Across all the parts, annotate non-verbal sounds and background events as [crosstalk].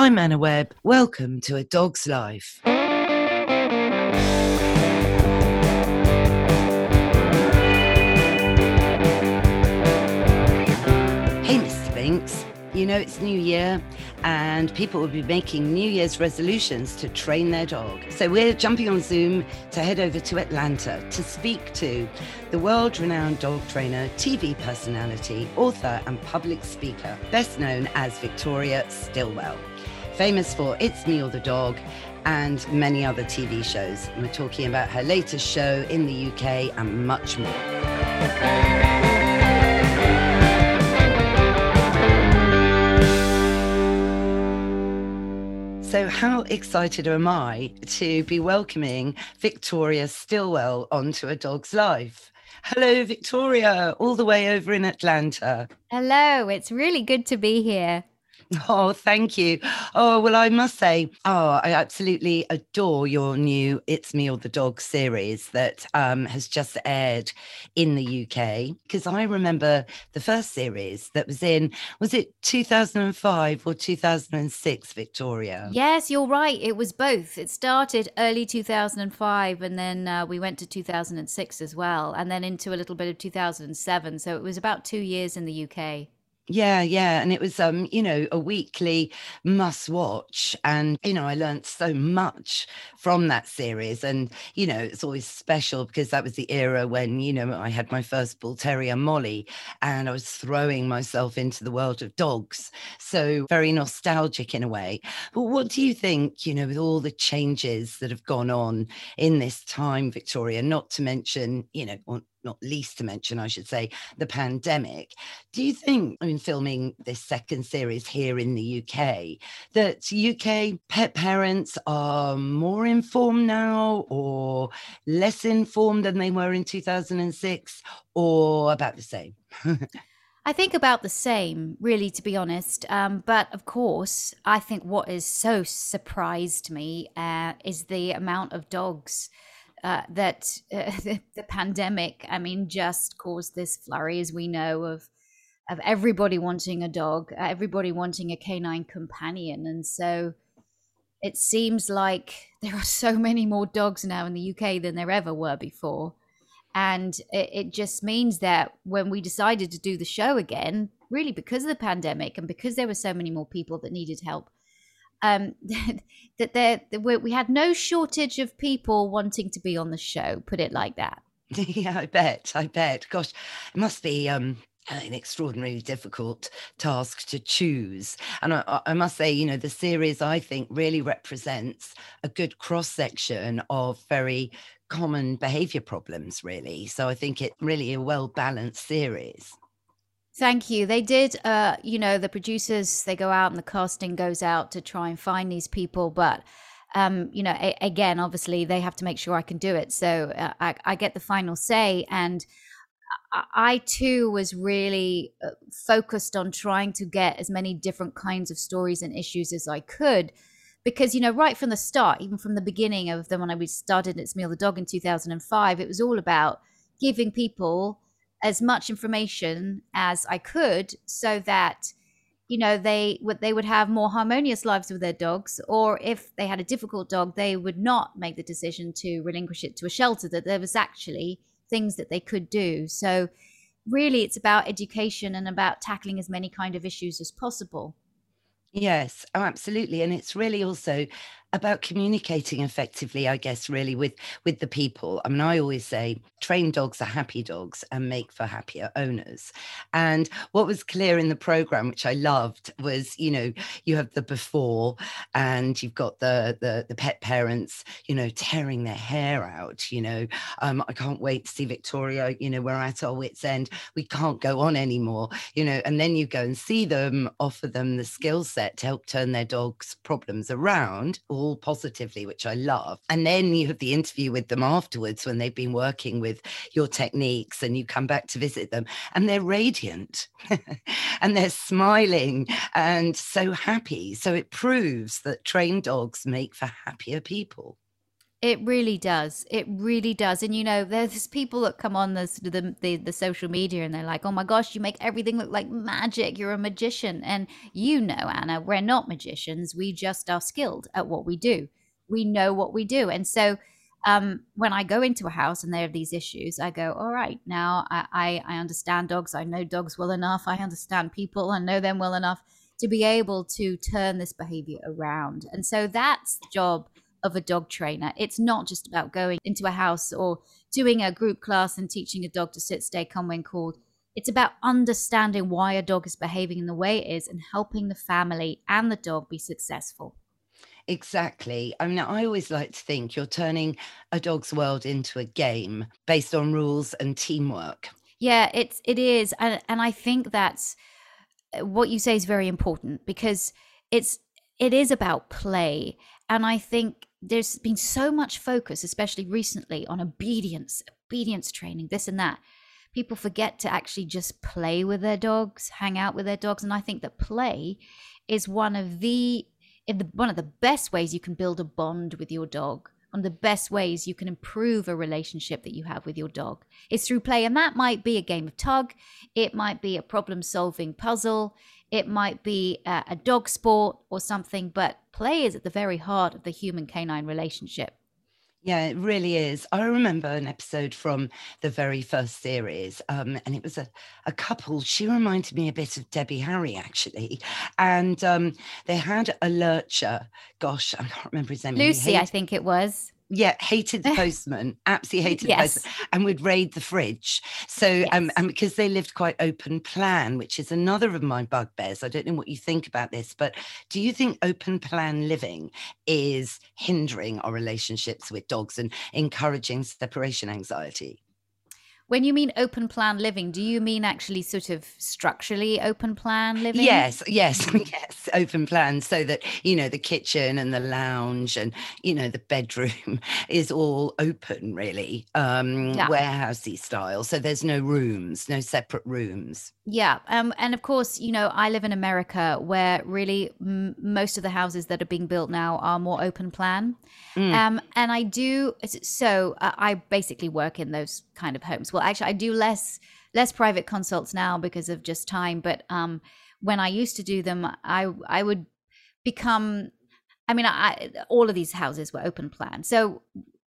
I'm Anna Webb. Welcome to A Dog's Life. Hey, Mr. Spinks. You know, it's New Year and people will be making New Year's resolutions to train their dog. So we're jumping on Zoom to head over to Atlanta to speak to the world renowned dog trainer, TV personality, author, and public speaker, best known as Victoria Stilwell, famous for It's Me or the Dog and many other TV shows. And we're talking about her latest show in the UK and much more. So, how excited am I to be welcoming Victoria Stilwell onto A Dog's Life? Hello, Victoria, all the way over in Atlanta. Hello, it's really good to be here. [laughs] Oh, thank you. Oh, well, I must say, oh, I absolutely adore your new It's Me or the Dog series that um, has just aired in the UK. Because I remember the first series that was in, was it 2005 or 2006, Victoria? Yes, you're right. It was both. It started early 2005 and then uh, we went to 2006 as well, and then into a little bit of 2007. So it was about two years in the UK. Yeah, yeah. And it was um, you know, a weekly must watch. And, you know, I learned so much from that series. And, you know, it's always special because that was the era when, you know, I had my first bull terrier, Molly, and I was throwing myself into the world of dogs. So very nostalgic in a way. But what do you think, you know, with all the changes that have gone on in this time, Victoria, not to mention, you know, not least to mention, I should say, the pandemic. Do you think, in filming this second series here in the UK, that UK pet parents are more informed now or less informed than they were in 2006 or about the same? [laughs] I think about the same, really, to be honest. Um, but of course, I think what has so surprised me uh, is the amount of dogs uh, that uh, [laughs] the, pandemic, I mean, just caused this flurry, as we know, of of everybody wanting a dog, uh, everybody wanting a canine companion, and so it seems like [laughs] there are so many more dogs now in the UK than there ever were before, and it, it just means that when we decided to do the show again, really because of the pandemic and because there were so many more people that needed help um, [laughs] that there we had no shortage of people wanting to be on the show. Put it like that. [laughs] yeah, I bet. I bet. Gosh, it must be um, an extraordinarily difficult task to choose. And I, I, must say, you know, the series I think really represents a good cross section of very common behavior problems, really. So I think it really a well balanced series. Thank you. They did, uh, you know, the producers, they go out and the casting goes out to try and find these people. But, um, you know, a- again, obviously they have to make sure I can do it. So uh, I-, I get the final say. And I, I too was really uh, focused on trying to get as many different kinds of stories and issues as I could. Because, you know, right from the start, even from the beginning of them when I started It's Me the Dog in 2005, it was all about giving people as much information as I could so that you know they would they would have more harmonious lives with their dogs or if they had a difficult dog they would not make the decision to relinquish it to a shelter that there was actually things that they could do so really it's about education and about tackling as many kind of issues as possible Yes, oh, absolutely. And it's really also about communicating effectively, I guess, really with with the people. I mean, I always say trained dogs are happy dogs and make for happier owners. And what was clear in the program, which I loved, was you know, you have the before and you've got the the, the pet parents, you know, tearing their hair out, you know. Um, I can't wait to see Victoria, you know, we're at our wits' end. We can't go on anymore, you know, and then you go and see them, offer them the skill set to help turn their dog's problems around all positively, which I love. And then you have the interview with them afterwards when they've been working with your techniques and you come back to visit them and they're radiant [laughs] and they're smiling and so happy. So it proves that trained dogs make for happier people. It really does. It really does. And you know, there's people that come on the, the the social media and they're like, "Oh my gosh, you make everything look like magic. You're a magician." And you know, Anna, we're not magicians. We just are skilled at what we do. We know what we do. And so um, when I go into a house and they have these issues, I go, all right, now I, I, I understand dogs. I know dogs well enough. I understand people. I know them well enough to be able to turn this behavior around. And so that's the job of a dog trainer. It's not just about going into a house or doing a group class and teaching a dog to sit, stay, come when called. It's about understanding why a dog is behaving in the way it is and helping the family and the dog be successful. Exactly. I mean, I always like to think you're turning a dog's world into a game based on rules and teamwork. Yeah, it's it is, and and I think that's uh, what you say is very important because it's it is about play, and I think there's been so much focus, especially recently, on obedience, obedience training, this and that. People forget to actually just play with their dogs, hang out with their dogs. And I think that play is one of the, one of the best ways you can build a bond with your dog. One of the best ways you can improve a relationship that you have with your dog is through play. And that might be a game of tug, it might be a problem solving puzzle, it might be a, a dog sport or something, but play is at the very heart of the human canine relationship. Yeah, it really is. I remember an episode from the very first series, um, and it was a, a couple. She reminded me a bit of Debbie Harry, actually. And um, they had a lurcher. Gosh, I can't remember his name. Lucy, I think it was yeah, hated the [laughs] postman, absolutely hated yes. the postman, and would raid the fridge. So, yes. um, and because they lived quite open plan, which is another of my bugbears. I don't know what you think about this, but do you think open plan living is hindering our relationships with dogs and encouraging separation anxiety? When you mean open plan living, do you mean actually sort of structurally open plan living? Yes, yes, [laughs] yes, open plan so that, you know, the kitchen and the lounge and, you know, the bedroom [laughs] is all open, really, um, yeah. warehousey style. So there's no rooms, no separate rooms. Yeah. Um, and of course, you know, I live in America where really m- most of the houses that are being built now are more open plan. Mm. Um, and I do, so uh, I basically work in those kind of homes. Well, actually, I do less less private consults now because of just time. But um, when I used to do them, I I would become. I mean, I, all of these houses were open plan, so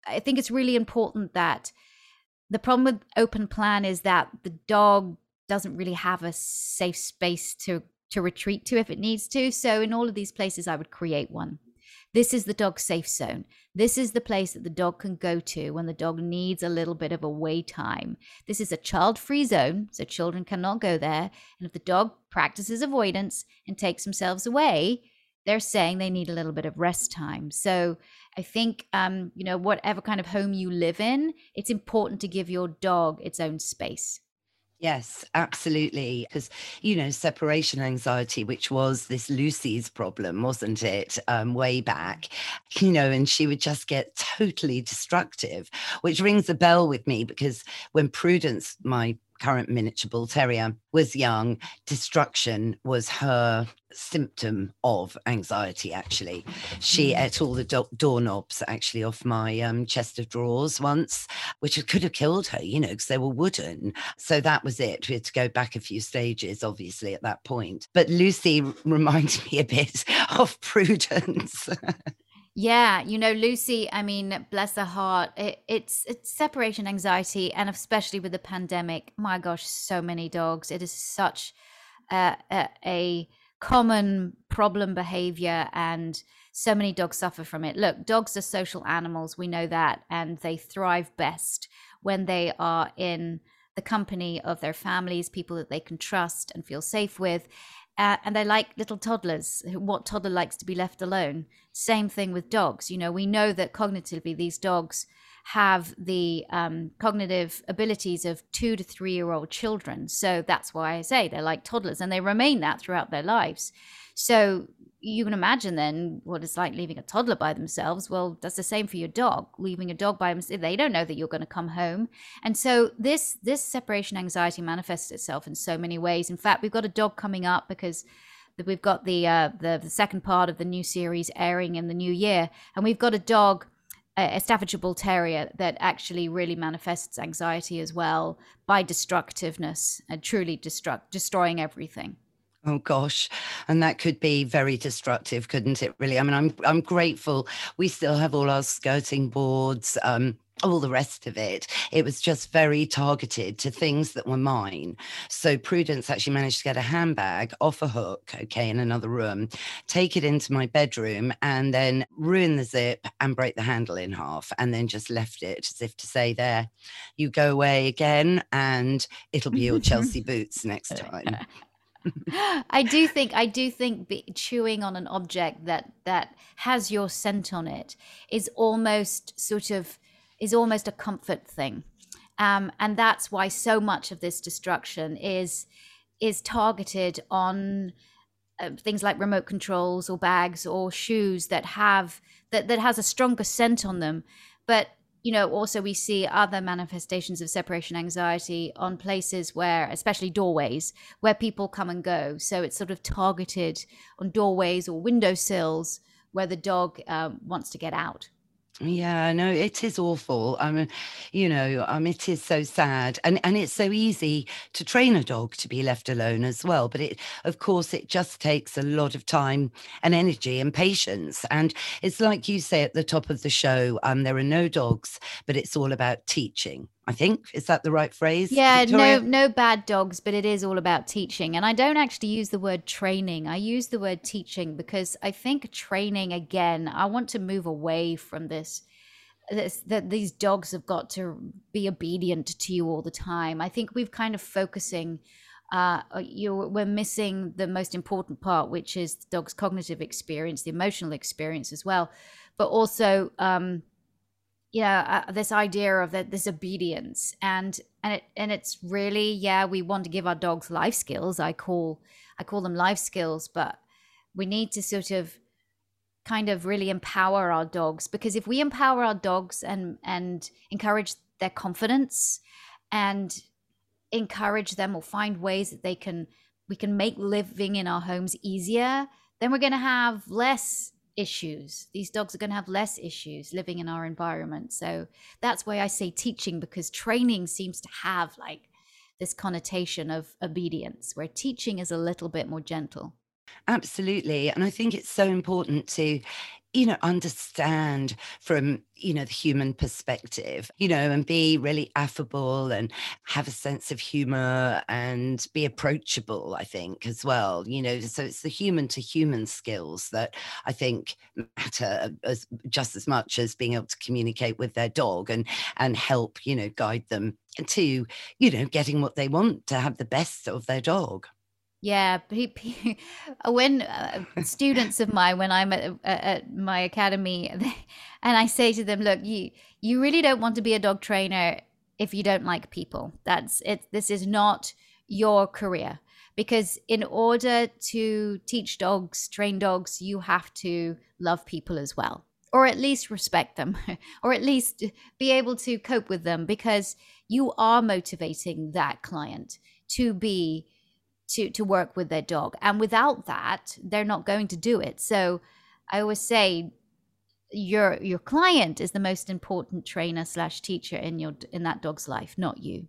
I think it's really important that the problem with open plan is that the dog doesn't really have a safe space to to retreat to if it needs to. So in all of these places, I would create one. This is the dog safe zone. This is the place that the dog can go to when the dog needs a little bit of away time. This is a child free zone, so children cannot go there. And if the dog practices avoidance and takes themselves away, they're saying they need a little bit of rest time. So I think, um, you know, whatever kind of home you live in, it's important to give your dog its own space. Yes, absolutely. Because, you know, separation anxiety, which was this Lucy's problem, wasn't it? Um, way back, you know, and she would just get totally destructive, which rings a bell with me because when Prudence, my current miniature bull terrier was young. Destruction was her symptom of anxiety actually. She mm. ate all the do- doorknobs actually off my um, chest of drawers once which could have killed her you know because they were wooden. So that was it. We had to go back a few stages obviously at that point. But lucy reminded [laughs] me a bit of prudence [laughs] Yeah, you know, Lucy, I mean, bless her heart. It, it's it's separation anxiety and especially with the pandemic. My gosh, so many dogs. It is such a, a, a common problem behavior and so many dogs suffer from it. Look, dogs are social animals, we know that, and they thrive best when they are in the company of their families, people that they can trust and feel safe with. Uh, and they like little toddlers. What toddler likes to be left alone? Same thing with dogs. You know, we know that cognitively these dogs have the um, cognitive abilities of two to three year old children. So that's why I say they're like toddlers and they remain that throughout their lives. So you can imagine then what it's like leaving a toddler by themselves. Well, that's the same for your dog. Leaving a dog by themselves, they don't know that you're going to come home, and so this this separation anxiety manifests itself in so many ways. In fact, we've got a dog coming up because we've got the uh, the, the second part of the new series airing in the new year, and we've got a dog a Staffordshire Bull Terrier that actually really manifests anxiety as well by destructiveness and truly destruct destroying everything. Oh gosh, and that could be very destructive, couldn't it? Really, I mean, I'm I'm grateful we still have all our skirting boards. Um, all the rest of it, it was just very targeted to things that were mine. So Prudence actually managed to get a handbag off a hook, okay, in another room, take it into my bedroom, and then ruin the zip and break the handle in half, and then just left it as if to say, There, you go away again, and it'll be your Chelsea [laughs] boots next time. [laughs] I do think I do think chewing on an object that that has your scent on it is almost sort of is almost a comfort thing. Um, and that's why so much of this destruction is is targeted on uh, things like remote controls or bags or shoes that have that that has a stronger scent on them but you know also we see other manifestations of separation anxiety on places where especially doorways where people come and go. So it's sort of targeted on doorways or windowsills where the dog um, wants to get out yeah, no, it is awful. I mean, you know, um, it is so sad, and and it's so easy to train a dog to be left alone as well. But it, of course, it just takes a lot of time and energy and patience. And it's like you say at the top of the show, um, there are no dogs, but it's all about teaching. I think is that the right phrase? Yeah, Victoria? no, no bad dogs, but it is all about teaching. And I don't actually use the word training. I use the word teaching because I think training again. I want to move away from this. This, that these dogs have got to be obedient to you all the time. I think we've kind of focusing. Uh, you we're missing the most important part, which is the dog's cognitive experience, the emotional experience as well, but also. Um, know uh, this idea of that this obedience and and it and it's really yeah we want to give our dogs life skills. I call i call them life skills but we need to sort of kind of really empower our dogs because if we empower our dogs and and encourage their confidence and encourage them or find ways that they can we can make living in our homes easier then we're going to have less issues. These dogs are going to have less issues living in our environment. So that's why I say teaching because training seems to have like this connotation of obedience, where teaching is a little bit more gentle. Absolutely. And I think it's so important to you know, understand from, you know, the human perspective, you know, and be really affable and have a sense of humor and be approachable, I think, as well, you know. So it's the human to human skills that I think matter as just as much as being able to communicate with their dog and and help, you know, guide them to, you know, getting what they want to have the best of their dog. Yeah, [laughs] when uh, students of mine, when I'm at, at my academy, [laughs] and I say to them, "Look, you you really don't want to be a dog trainer if you don't like people. That's it. This is not your career because in order to teach dogs, train dogs, you have to love people as well, or at least respect them, [laughs] or at least be able to cope with them because you are motivating that client to be." To to work with their dog. And without that they're not going to do it. So i always say your your client is the most important trainer slash teacher in your in that dog's life not you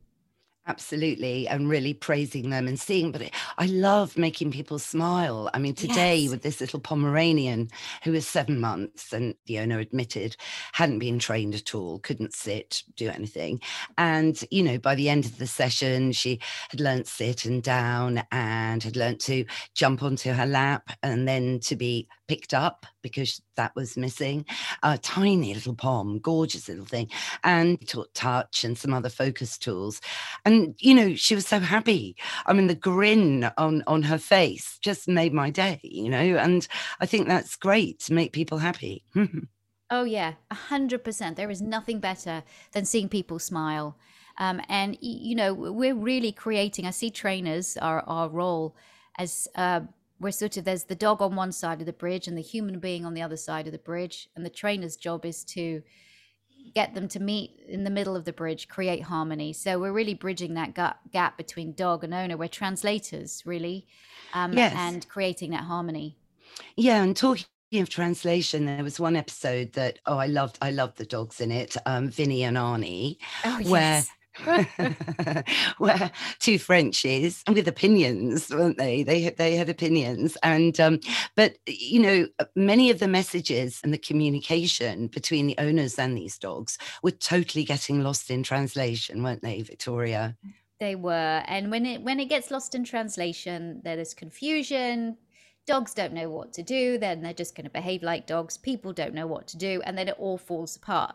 Absolutely, and really praising them and seeing. But I love making people smile. I mean, today yes. with this little Pomeranian who is seven months, and the owner admitted hadn't been trained at all, couldn't sit, do anything. And, you know, by the end of the session, she had learnt sit and down and had learnt to jump onto her lap and then to be picked up because that was missing. A tiny little pom, gorgeous little thing, and taught touch and some other focus tools. And you know, she was so happy. I mean, the grin on on her face just made my day. You know, and I think that's great to make people happy. [laughs] oh yeah, a hundred percent. There is nothing better than seeing people smile. Um, and you know, we're really creating. I see trainers our our role as uh, we're sort of there's the dog on one side of the bridge and the human being on the other side of the bridge and the trainer's job is to get them to meet in the middle of the bridge create harmony so we're really bridging that gap, gap between dog and owner we're translators really um, yes. and creating that harmony yeah and talking of translation, there was one episode that oh, I loved. I loved the dogs in it, um, Vinny and Arnie, oh, where [laughs] where two Frenchies with opinions, weren't they? They they had opinions, and um, but you know, many of the messages and the communication between the owners and these dogs were totally getting lost in translation, weren't they, Victoria? They were, and when it when it gets lost in translation, there is confusion. Dogs don't know what to do, then they're just going to behave like dogs. People don't know what to do, and then it all falls apart.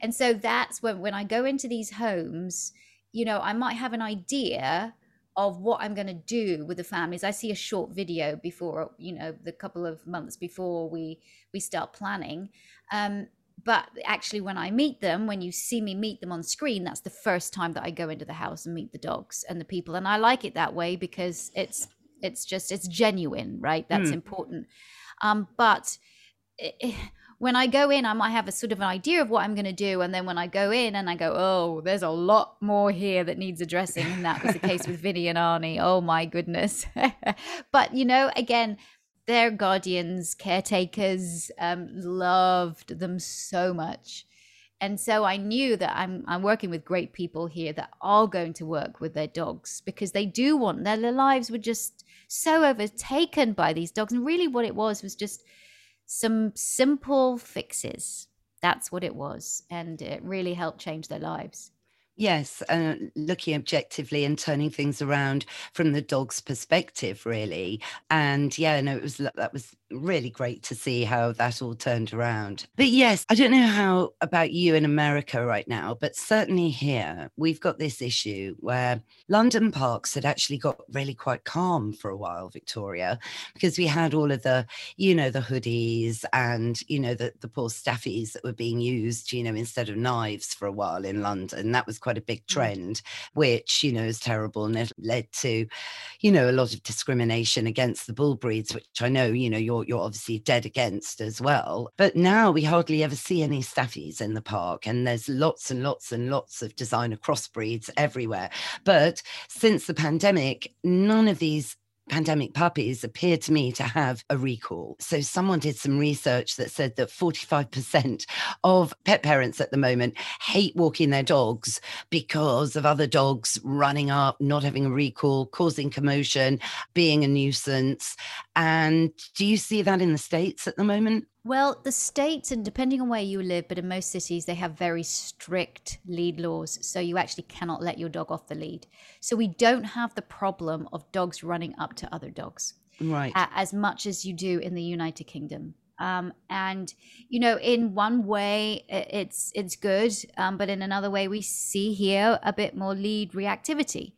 And so that's when when I go into these homes, you know, I might have an idea of what I'm going to do with the families. I see a short video before, you know, the couple of months before we we start planning. Um, but actually, when I meet them, when you see me meet them on screen, that's the first time that I go into the house and meet the dogs and the people, and I like it that way because it's it's just it's genuine, right? That's mm. important. Um, but. It, eh, when I go in, I might have a sort of an idea of what I'm going to do. And then when I go in and I go, oh, there's a lot more here that needs addressing. And that was the case with [laughs] Vinny and Arnie. Oh my goodness. [laughs] but, you know, again, their guardians, caretakers, um, loved them so much. And so I knew that I'm I'm working with great people here that are going to work with their dogs because they do want their, their lives were just so overtaken by these dogs. And really what it was was just some simple fixes. That's what it was. And it really helped change their lives. Yes, uh, looking objectively and turning things around from the dog's perspective, really. And yeah, no, it was that was really great to see how that all turned around. But yes, I don't know how about you in America right now, but certainly here we've got this issue where London parks had actually got really quite calm for a while, Victoria, because we had all of the, you know, the hoodies and, you know, the, the poor staffies that were being used, you know, instead of knives for a while in London. That was quite a big mm. trend, which, you know, is terrible and it led to, you know, a lot of discrimination against the bull breeds, which I know, you know, you're you're obviously dead against as well. But now we hardly ever see any staffies in the park, and there's lots and lots and lots of designer crossbreeds everywhere. But since the pandemic, none of these pandemic puppies appear to me to have a recall. So, someone did some research that said that 45% of pet parents at the moment hate walking their dogs because of other dogs running up, not having a recall, causing commotion, being a nuisance. And do you see that in the States at the moment? Well, the states, and depending on where you live, but in most cities, they have very strict lead laws. So you actually cannot let your dog off the lead. So we don't have the problem of dogs running up to other dogs. Right. as much as you do in the United Kingdom. Um, and you know, in one way, it's it's good, um, but in another way, we see here a bit more lead reactivity,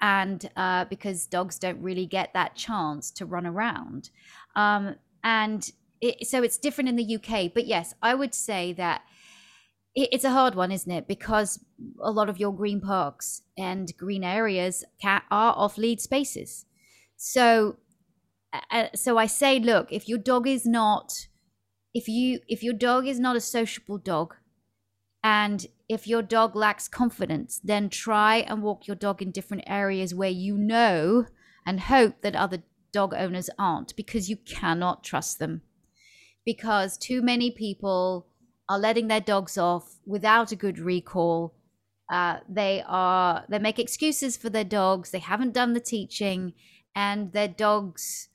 and uh, because dogs don't really get that chance to run around, um, and it, so it's different in the UK. But yes, I would say that it, it's a hard one, isn't it? Because a lot of your green parks and green areas can, are off lead spaces. So, uh, so I say, look, if your dog is not, if you if your dog is not a sociable dog, and if your dog lacks confidence, then try and walk your dog in different areas where you know and hope that other dog owners aren't because you cannot trust them because too many people are letting their dogs off without a good recall. Uh, they are they make excuses for their dogs. They haven't done the teaching, and their dogs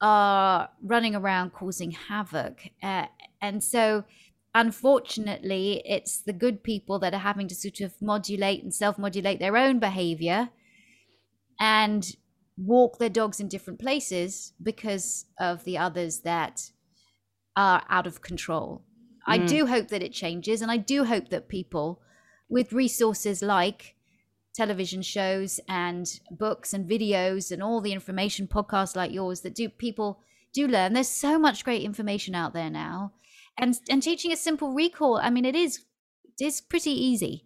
are running around causing havoc. Uh, and so, unfortunately, it's the good people that are having to sort of modulate and self-modulate their own behavior, and walk their dogs in different places because of the others that are out of control. Mm. I do hope that it changes, and I do hope that people with resources like television shows and books and videos and all the information podcasts like yours that do people do learn. There's so much great information out there now, and and teaching a simple recall. I mean, it is it is pretty easy.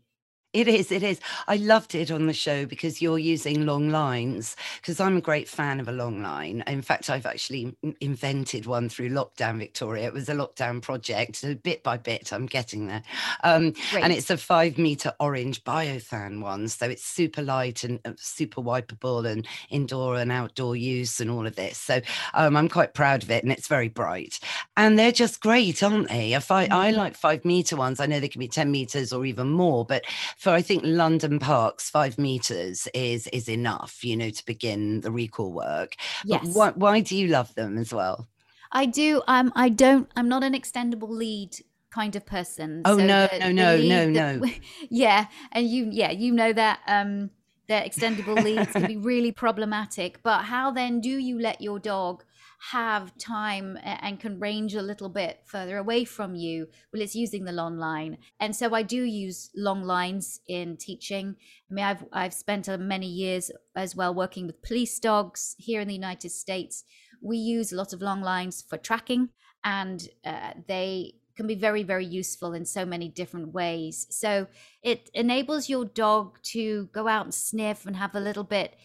It is, it is. I loved it on the show because you're using long lines. Because I'm a great fan of a long line. In fact, I've actually invented one through lockdown, Victoria. It was a lockdown project. So bit by bit, I'm getting there. Um, and it's a five meter orange BioThane one. So it's super light and uh, super wipeable and indoor and outdoor use and all of this. So um, I'm quite proud of it and it's very bright. And they're just great, aren't they? If I, I mm-hmm. like five meter ones, I know they can be 10 meters or even more, but for I think London parks, five meters is is enough, you know, to begin the recall work. Yes. Why, why do you love them as well? I do. Um, I don't. I'm not an extendable lead kind of person. Oh so no, the, no, no, no, no. [laughs] Yeah, and you, yeah, you know that. Um, that extendable leads can be [laughs] really problematic. But how then do you let your dog have time and can range a little bit further away from you, well, it's using the long line. And so I do use long lines in teaching. I mean, I've I've spent many years as well working with police dogs here in the United States. We use a lot of long lines for tracking, and uh, they can be very very useful in so many different ways so it enables your dog to go out and sniff and have a little bit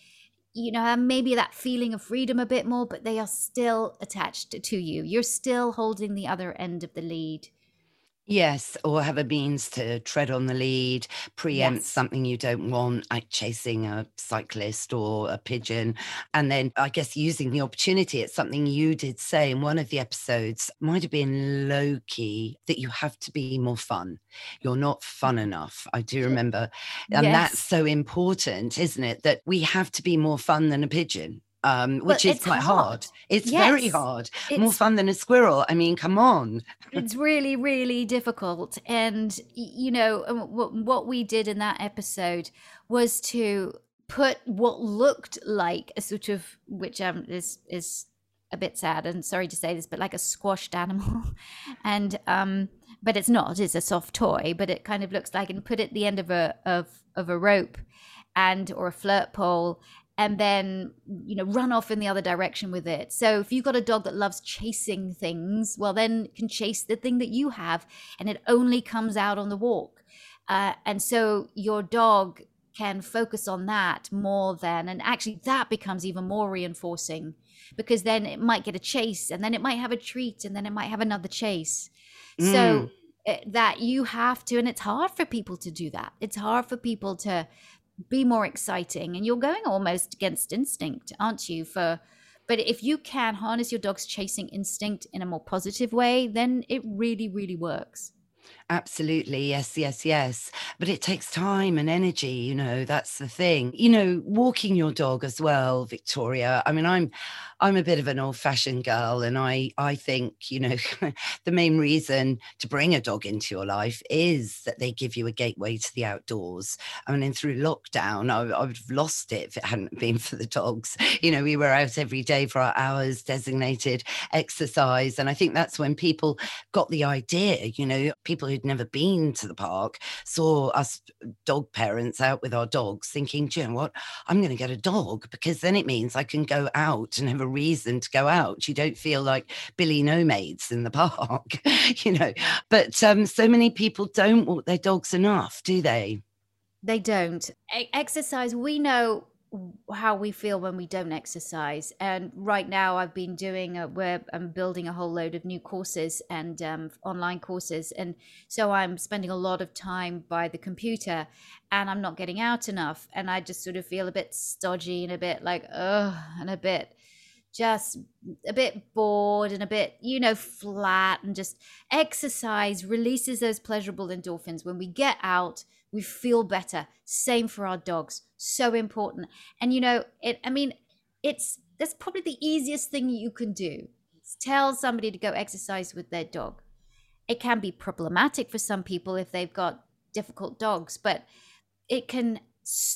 you know, maybe that feeling of freedom a bit more, but they are still attached to you. You're still holding the other end of the lead. Yes, or have a means to tread on the lead, preempt yes. something you don't want, like chasing a cyclist or a pigeon. And then I guess using the opportunity, it's something you did say in one of the episodes, might have been low key, that you have to be more fun. You're not mm. fun enough. I do remember. And yes. that's so important, isn't it? That we have to be more fun than a pigeon um, which well, is quite hard. hard. It's yes. very hard. It's, More fun than a squirrel. I mean, come on. it's really, really difficult. And, you know, what, what we did in that episode was to put what looked like a sort of, which um, is, is a bit sad and sorry to say this, but like a squashed animal. [laughs] and, um, but it's not, it's a soft toy, but it kind of looks like, and put it at the end of a, of, of a rope and or a flirt pole and then you know run off in the other direction with it. So if you've got a dog that loves chasing things well then can chase the thing that you have and it only comes out on the walk. Uh, and so your dog can focus on that more than and actually that becomes even more reinforcing because then it might get a chase and then it might have a treat and then it might have another chase. Mm. so that you have to and it's hard for people to do that. It's hard for people to be more exciting and you're going almost against instinct aren't you for but if you can harness your dog's chasing instinct in a more positive way then it really really works Absolutely. Yes, yes, yes. But it takes time and energy, you know, that's the thing. You know, walking your dog as well, Victoria. I mean, I'm I'm a bit of an old-fashioned girl and I I think, you know, [laughs] the main reason to bring a dog into your life is that they give you a gateway to the outdoors. I mean, through lockdown, I, I would have lost it if it hadn't [laughs] been for the dogs. You know, we were out every day for our hours designated exercise. And I think that's when people got the idea, you know, people who'd never been to the park saw us dog parents out with our dogs thinking, you know what, I'm going to get a dog because then it means I can go out and have a reason to go out. You don't feel like Billy No-Mates in the [laughs] park, you know. But um, so many people don't walk their dogs enough, do they? They don't. Exercise, we know how we feel when we don't exercise. And right now, I've been doing a where I'm building a whole load of new courses and um, online courses, and so I'm spending a lot of time by the computer, and I'm not getting out enough, and I just sort of feel a bit stodgy and a bit like ugh, and a bit just a bit bored and a bit, you know, flat and just exercise releases those pleasurable endorphins. When we get out, we feel better. Same for our dogs. So important. And you know, it I mean, it's that's probably the easiest thing you can do. Tell somebody to go exercise with their dog. It can be problematic for some people if they've got difficult dogs, but it can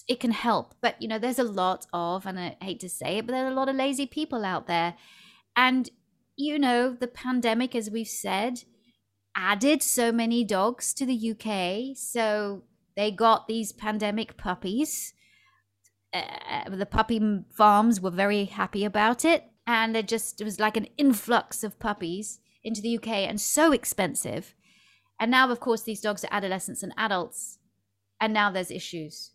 it can help. But you know, there's a lot of, and I hate to say it, but there's a lot of lazy people out there. And you know, the pandemic, as we've said, added so many dogs to the UK. So they got these pandemic puppies. Uh, the puppy farms were very happy about it. And it just it was like an influx of puppies into the UK and so expensive. And now, of course, these dogs are adolescents and adults. and now there's issues.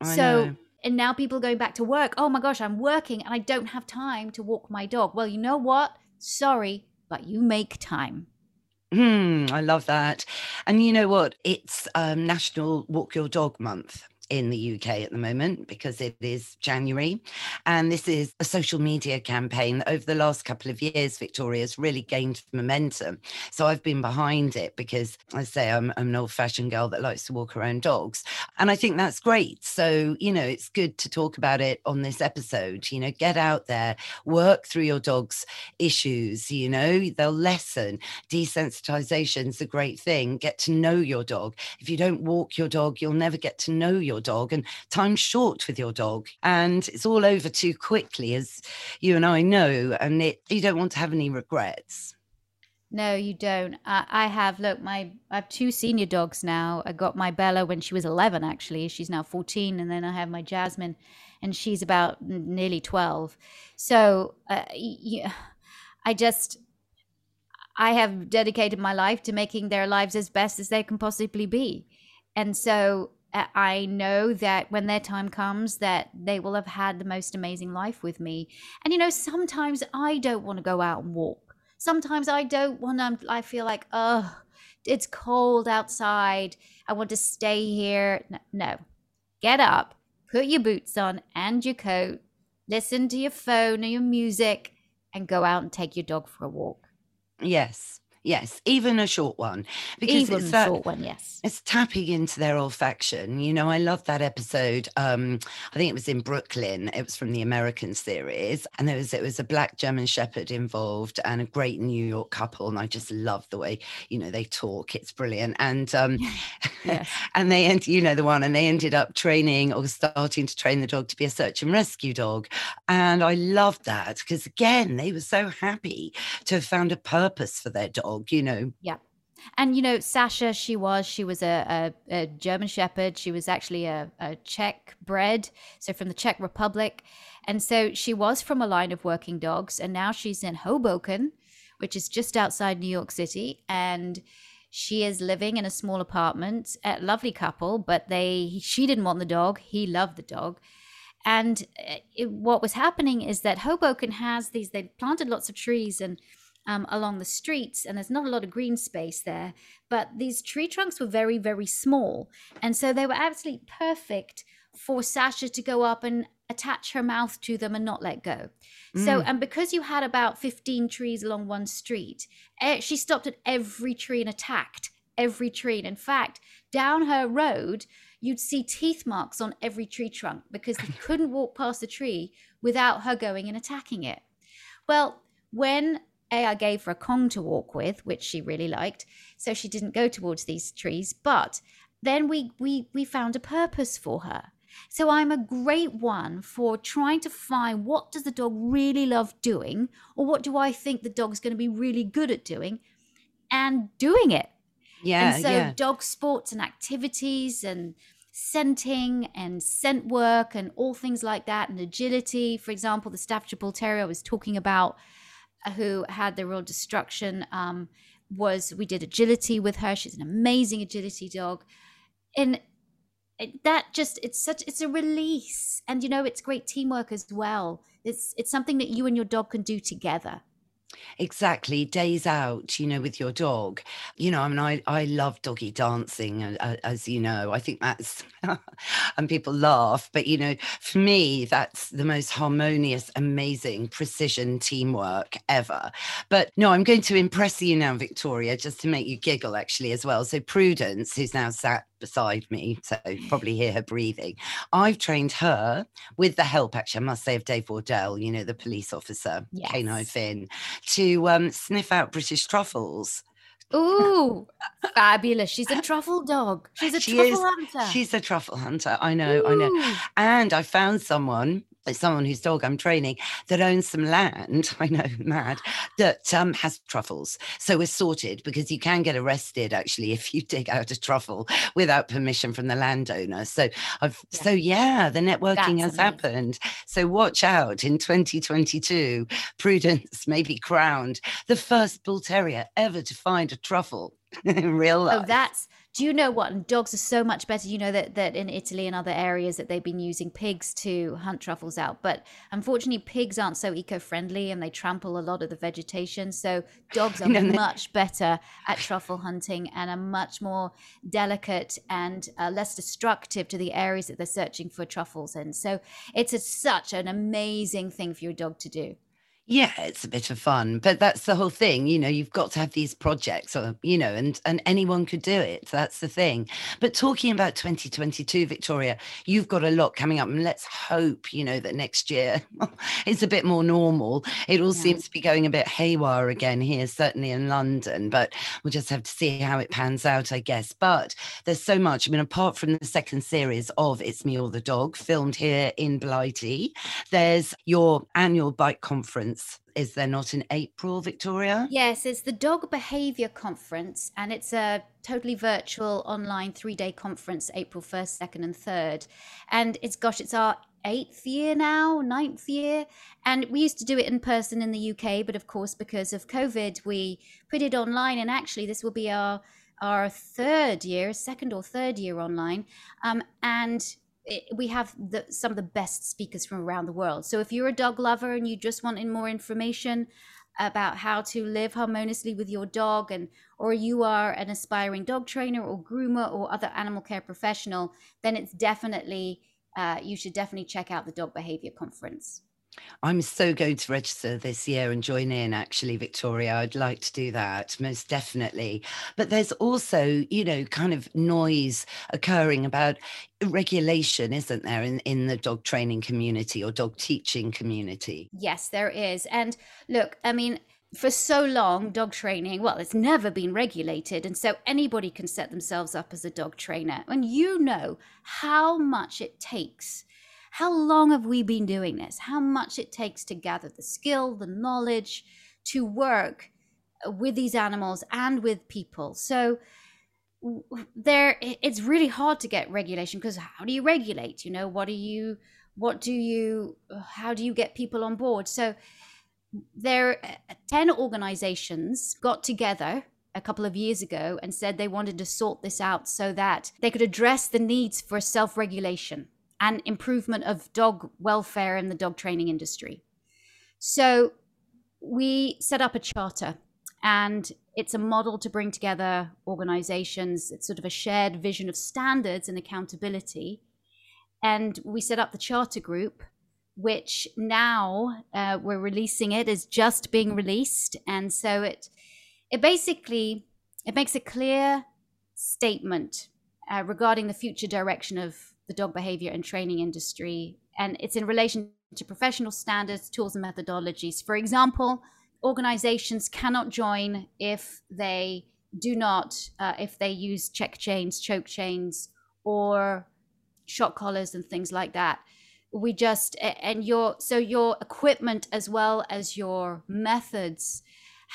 I so know. and now people are going back to work. Oh my gosh, I'm working and I don't have time to walk my dog. Well, you know what? Sorry, but you make time. Hmm, I love that. And you know what? It's um, National Walk Your Dog Month in the UK at the moment because it is January. And this is a social media campaign that over the last couple of years, Victoria has really gained momentum. So I've been behind it because I say I'm, I'm an old fashioned girl that likes to walk her own dogs. And I think that's great. So, you know, it's good to talk about it on this episode. You know, get out there, work through your dog's issues, you know, they'll lessen. Desensitization's a great thing. Get to know your dog. If you don't walk your dog, you'll never get to know your dog and time's short with your dog and it's all over too quickly as you and I know and it you don't want to have any regrets. No, you don't. I, I have look, my I have two senior dogs now. I got my Bella when she was 11 actually. She's now 14 and then I have my Jasmine and she's about nearly 12. So, uh, y- I just I have dedicated my life to making their lives as best as they can possibly be. And so I know that when their time comes that they will have had the most amazing life with me. And you know, sometimes I don't want to go out and walk. Sometimes I don't want to um, I feel like, "Oh, it's cold outside. I want to stay here." No. Get up, put your boots on and your coat, listen to your phone or your music and go out and take your dog for a walk. Yes. Yes, even a short one because Even it's that short one, yes. It's tapping into their olfaction. You know, I love that episode. Um, I think it was in Brooklyn. It was from the American series, and there was it was a black German Shepherd involved and a great New York couple. And I just love the way you know they talk. It's brilliant. And um, [laughs] Yes. [laughs] and they end, you know, the one, and they ended up training or starting to train the dog to be a search and rescue dog. And I loved that because again, they were so happy to have found a purpose for their dog. You know, Yeah. And you know, Sasha, she was she was a, a, a German Shepherd. She was actually a, a Czech bred, so from the Czech Republic, and so she was from a line of working dogs. And now she's in Hoboken, which is just outside New York City, and she is living in a small apartment. A lovely couple, but they she didn't want the dog. He loved the dog. And uh, it, what was happening is that Hoboken has these. They planted lots of trees and um, along the streets, and there's not a lot of green space there. But these tree trunks were very, very small, and so they were absolutely perfect for Sasha to go up and attach her mouth to them and not let go. So, Mm. and because you had about 15 trees along one street, eh, she stopped at every tree and attacked every tree. And in fact, down her road, you'd see teeth marks on every tree trunk because they [laughs] couldn't walk past the tree without her going and attacking it. Well, when A, I gave her a Kong to walk with, which she really liked, so she didn't go towards these trees. But then we we we found a purpose for her. So I'm a great one for trying to find what does the dog really love doing, or what do I think the dog's going to be really good at doing, and doing it. yeah, and so yeah. dog sports and activities and scenting and scent work and all things like that and agility. For example, the Staffordshire Bull Terrier I was talking about, who had the real destruction, um, was we did agility with her. She's an amazing agility dog, and it, that just it's such it's a release, and you know it's great teamwork as well. It's it's something that you and your dog can do together. Exactly, days out, you know, with your dog. You know, I mean, I, I love doggy dancing, uh, as you know. I think that's, [laughs] and people laugh, but you know, for me, that's the most harmonious, amazing precision teamwork ever. But no, I'm going to impress you now, Victoria, just to make you giggle, actually, as well. So, Prudence, who's now sat beside me, so [laughs] probably hear her breathing. I've trained her with the help, actually, I must say, of Dave Wardell, you know, the police officer, Canine Yes. Finn, to um, sniff out British truffles. Ooh, [laughs] fabulous! She's a truffle dog. She's a She truffle is. hunter. She's a truffle hunter. I know, I know. And I found someone, someone whose dog I'm training, that owns some land. [laughs] I know, mad, that um, has truffles. So we're sorted because you can get arrested actually [laughs] if you dig out a truffle without permission from the landowner. So I've, Yeah. so yeah, the networking That's has amazing. happened. So watch out in 2022. [laughs] Prudence may be crowned the first bull terrier ever to find a truffle in real life. Oh, that's do you know what? And dogs are so much better. You know that that in Italy and other areas that they've been using pigs to hunt truffles out, but unfortunately, pigs aren't so eco-friendly and they trample a lot of the vegetation. So dogs [laughs] are much better at truffle hunting and are much more delicate and uh, less destructive to the areas that they're searching for truffles in. So it's a, such an amazing thing for your dog to do. Yeah, it's a bit of fun, but that's the whole thing. You know, you've got to have these projects, or you know, and and anyone could do it. That's the thing. But talking about 2022, Victoria, you've got a lot coming up, and let's hope you know that next year [laughs] is a bit more normal. It all yeah. seems to be going a bit haywire again here, certainly in London. But we'll just have to see how it pans out, I guess. But there's so much. I mean, apart from the second series of It's Me or the Dog, filmed here in Blighty, there's your annual bike conference conference, is there not in April, Victoria? Yes, it's the Dog Behavior Conference, and it's a totally virtual online three day conference, April 1st, 2nd, and 3rd. And it's, gosh, it's our eighth year now, ninth year. And we used to do it in person in the UK, but of course, because of COVID, we put it online. And actually, this will be our our third year, second or third year online. Um, and we have the, some of the best speakers from around the world. So if you're a dog lover and you just want in more information about how to live harmoniously with your dog and or you are an aspiring dog trainer or groomer or other animal care professional, then it's definitely uh, you should definitely check out the dog behavior conference. I'm so going to register this year and join in, actually, Victoria. I'd like to do that, most definitely. But there's also, you know, kind of noise occurring about regulation, isn't there, in, in the dog training community or dog teaching community? Yes, there is. And look, I mean, for so long, dog training, well, it's never been regulated. And so anybody can set themselves up as a dog trainer. And you know how much it takes how long have we been doing this? How much it takes to gather the skill, the knowledge to work uh, with these animals and with people. So there it's really hard to get regulation because how do you regulate? You know, what do you what do you how do you get people on board? So there uh, 10 organizations got together a couple of years ago and said they wanted to sort this out so that they could address the needs for self-regulation and improvement of dog welfare in the dog training industry. So we set up a charter and it's a model to bring together organizations. It's sort of a shared vision of standards and accountability. And we set up the charter group, which now uh, we're releasing it is just being released. And so it, it basically, it makes a clear statement uh, regarding the future direction of the dog behavior and training industry. And it's in relation to professional standards, tools, and methodologies. For example, organizations cannot join if they do not, uh, if they use check chains, choke chains, or shock collars and things like that. We just, and your, so your equipment as well as your methods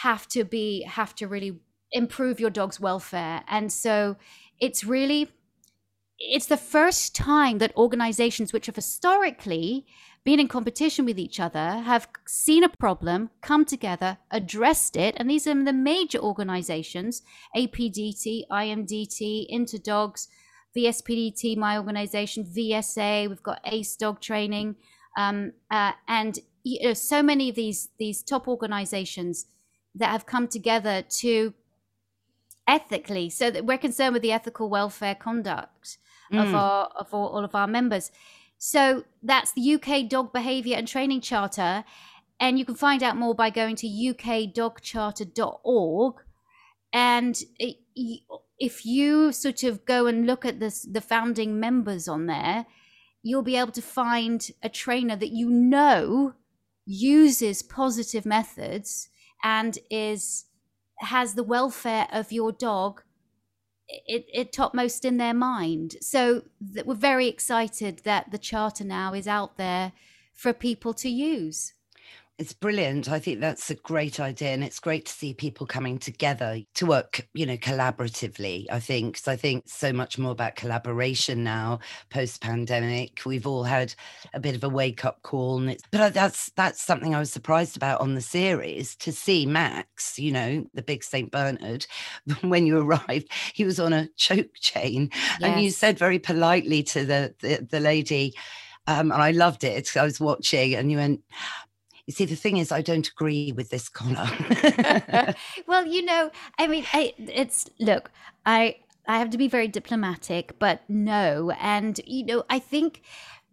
have to be, have to really improve your dog's welfare. And so it's really, it's the first time that organizations which have historically been in competition with each other have seen a problem, come together, addressed it. And these are the major organizations APDT, IMDT, INTODogs, VSPDT, my organization, VSA, we've got ACE Dog Training. Um, uh, and you know, so many of these, these top organizations that have come together to ethically so that we're concerned with the ethical welfare conduct mm. of our of all, all of our members so that's the uk dog behavior and training charter and you can find out more by going to ukdogcharter.org and it, if you sort of go and look at this the founding members on there you'll be able to find a trainer that you know uses positive methods and is has the welfare of your dog it, it topmost in their mind. So th- we're very excited that the charter now is out there for people to use. It's brilliant. I think that's a great idea. And it's great to see people coming together to work, you know, collaboratively. I think. So I think so much more about collaboration now, post pandemic. We've all had a bit of a wake up call. And it's, but that's, that's something I was surprised about on the series to see Max, you know, the big St. Bernard, [laughs] when you arrived, he was on a choke chain. Yes. And you said very politely to the, the, the lady, um, and I loved it. I was watching, and you went, you see, the thing is, I don't agree with this collar. [laughs] [laughs] well, you know, I mean, I, it's look, I I have to be very diplomatic, but no, and you know, I think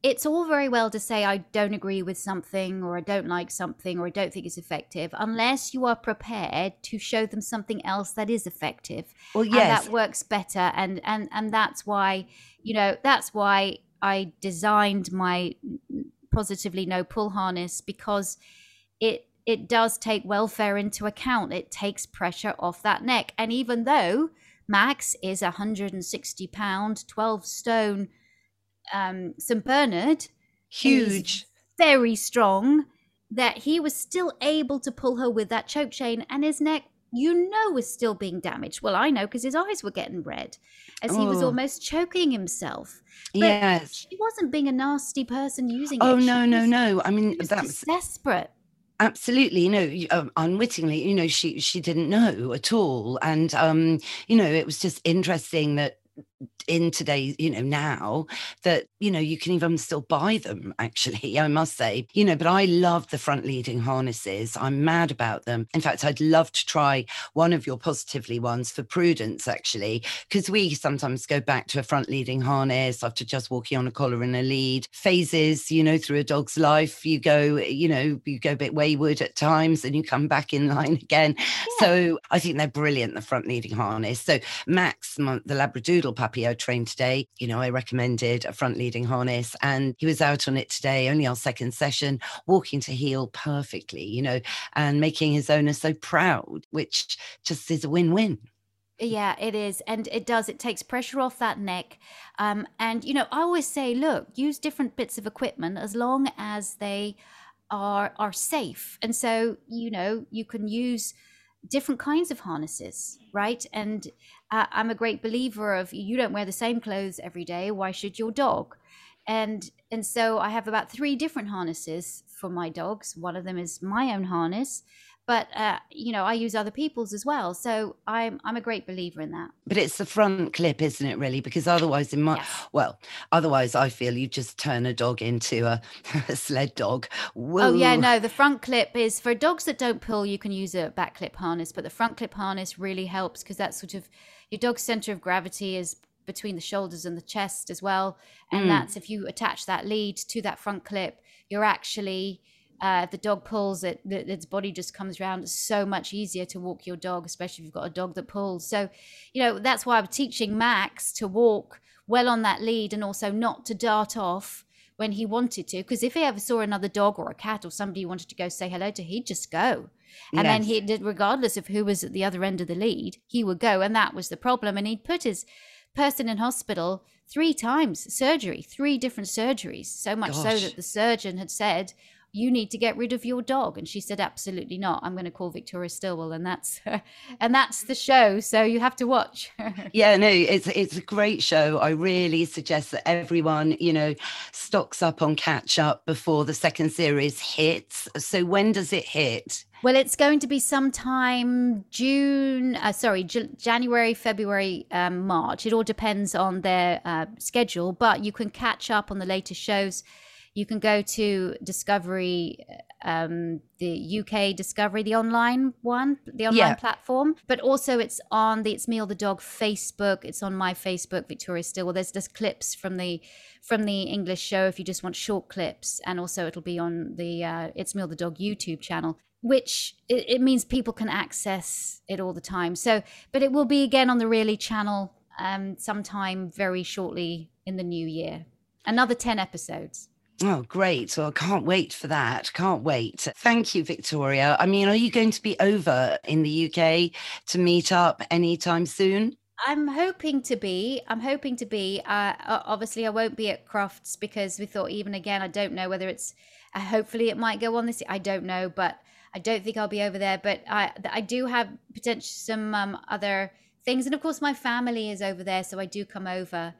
it's all very well to say I don't agree with something or I don't like something or I don't think it's effective unless you are prepared to show them something else that is effective. Well, yes. And that works better and and and that's why, you know, that's why I designed my positively no pull harness because it it does take welfare into account. It takes pressure off that neck. And even though Max is a 160 pound, 12 stone um, St. Bernard, huge, very strong, that he was still able to pull her with that choke chain and his neck you know was still being damaged. Well, I know because his eyes were getting red as he was oh. almost choking himself. But yes. She wasn't being a nasty person using oh, it. Oh, no, no, no. I mean, that's desperate absolutely you know um, unwittingly you know she she didn't know at all and um you know it was just interesting that in today, you know, now that, you know, you can even still buy them, actually, [laughs] I must say, you know, but I love the front leading harnesses. I'm mad about them. In fact, I'd love to try one of your positively ones for prudence, actually, because we sometimes go back to a front leading harness after just walking on a collar and a lead. Phases, you know, through a dog's life, you go, you know, you go a bit wayward at times and you come back in [laughs] line again. Yeah. So I think they're brilliant, the front leading harness. So Max, the Labradoodle puppy, I trained today. You know, I recommended a front leading harness and he was out on it today, only our second session, walking to heel perfectly, you know, and making his owner so proud, which just is a win win. Yeah, it is. And it does. It takes pressure off that neck. Um, and, you know, I always say, look, use different bits of equipment as long as they are are safe. And so, you know, you can use different kinds of harnesses, right? And uh, I'm a great believer of you don't wear the same clothes every day. Why should your dog? And and so I have about three different harnesses for my dogs. One of them is my own harness, but uh, you know I use other people's as well. So I'm I'm a great believer in that. But it's the front clip, isn't it? Really, because otherwise, in my yes. well, otherwise I feel you just turn a dog into a, [laughs] a sled dog. Woo. Oh yeah, no, the front clip is for dogs that don't pull. You can use a back clip harness, but the front clip harness really helps because that's sort of your dog's center of gravity is between the shoulders and the chest as well. And mm. that's if you attach that lead to that front clip, you're actually uh, if the dog pulls it, the, its body just comes around. It's so much easier to walk your dog, especially if you've got a dog that pulls. So, you know, that's why I'm teaching Max to walk well on that lead and also not to dart off when he wanted to. Because if he ever saw another dog or a cat or somebody wanted to go say hello to, he'd just go. And yes. then he did, regardless of who was at the other end of the lead, he would go. And that was the problem. And he'd put his person in hospital three times, surgery, three different surgeries. So much Gosh. so that the surgeon had said, you need to get rid of your dog. And she said absolutely not. I'm going to call victoria stilwell. And that's and that's the show. So you have to watch yeah no it's it's a great show. I really suggest that everyone you know stocks up on catch up before the second series hits. So when does it hit? Well, it's going to be sometime June, uh, sorry, J- January, February, um, March. It all depends on their uh, schedule, but you can catch up on the latest shows you can go to Discovery, um, the UK Discovery, the online one, the online yeah. platform. But also, it's on the It's Me or the Dog Facebook. It's on my Facebook, Victoria Stilwell. There's just clips from the from the English show if you just want short clips, and also it'll be on the uh, It's Me or the Dog YouTube channel which it, it, means people can access it all the time. So, but it will be again on the Really channel um, sometime very shortly in the new year. Another 10 episodes. Oh, great. Well, I can't wait for that. Can't wait. Thank you, Victoria. I mean, are you going to be over in the UK to meet up anytime soon? I'm hoping to be. I'm hoping to be. Uh, obviously, I won't be at Crufts because we thought even again. I don't know whether it's. Uh, hopefully, it might go on this. I don't know, but I don't think I'll be over there. But I I do have potential some um, other things, and of course, my family is over there, so I do come over.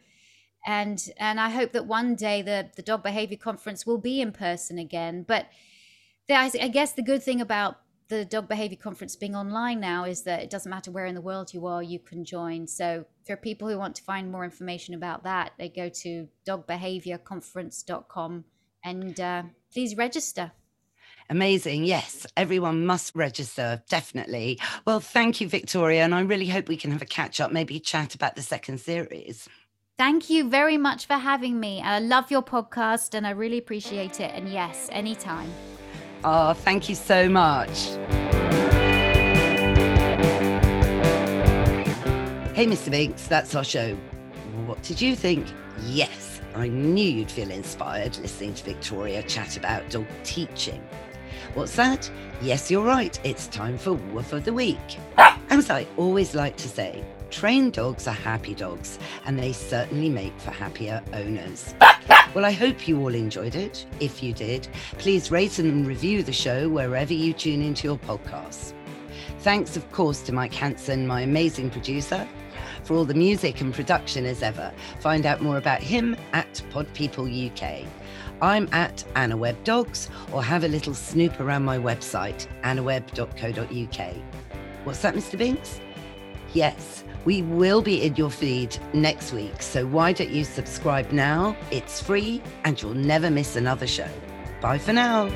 And and I hope that one day the the dog behavior conference will be in person again. But the, I guess the good thing about the dog behavior conference being online now is that it doesn't matter where in the world you are, you can join. So for people who want to find more information about that, they go to dogbehaviorconference.com and uh, please register. Amazing. Yes, everyone must register, definitely. Well, thank you, Victoria. And I really hope we can have a catch up, maybe chat about the second series. Thank you very much for having me. I love your podcast and I really appreciate it. And yes, anytime. Oh, thank you so much. Hey, Mr. Binks, that's our show. What did you think? Yes, I knew you'd feel inspired listening to Victoria chat about dog teaching. What's that? Yes, you're right. It's time for Woof of the Week. As I always like to say, trained dogs are happy dogs, and they certainly make for happier owners. [laughs] Well, I hope you all enjoyed it. If you did, please rate and review the show wherever you tune into your podcasts. Thanks, of course, to Mike Hanson, my amazing producer, for all the music and production as ever. Find out more about him at Pod People UK. I'm at AnnaWebbDogs, or have a little snoop around my website, annawebb.co.uk. What's that, Mr. Binks? Yes, we will be in your feed next week, so why don't you subscribe now? It's free and you'll never miss another show. Bye for now.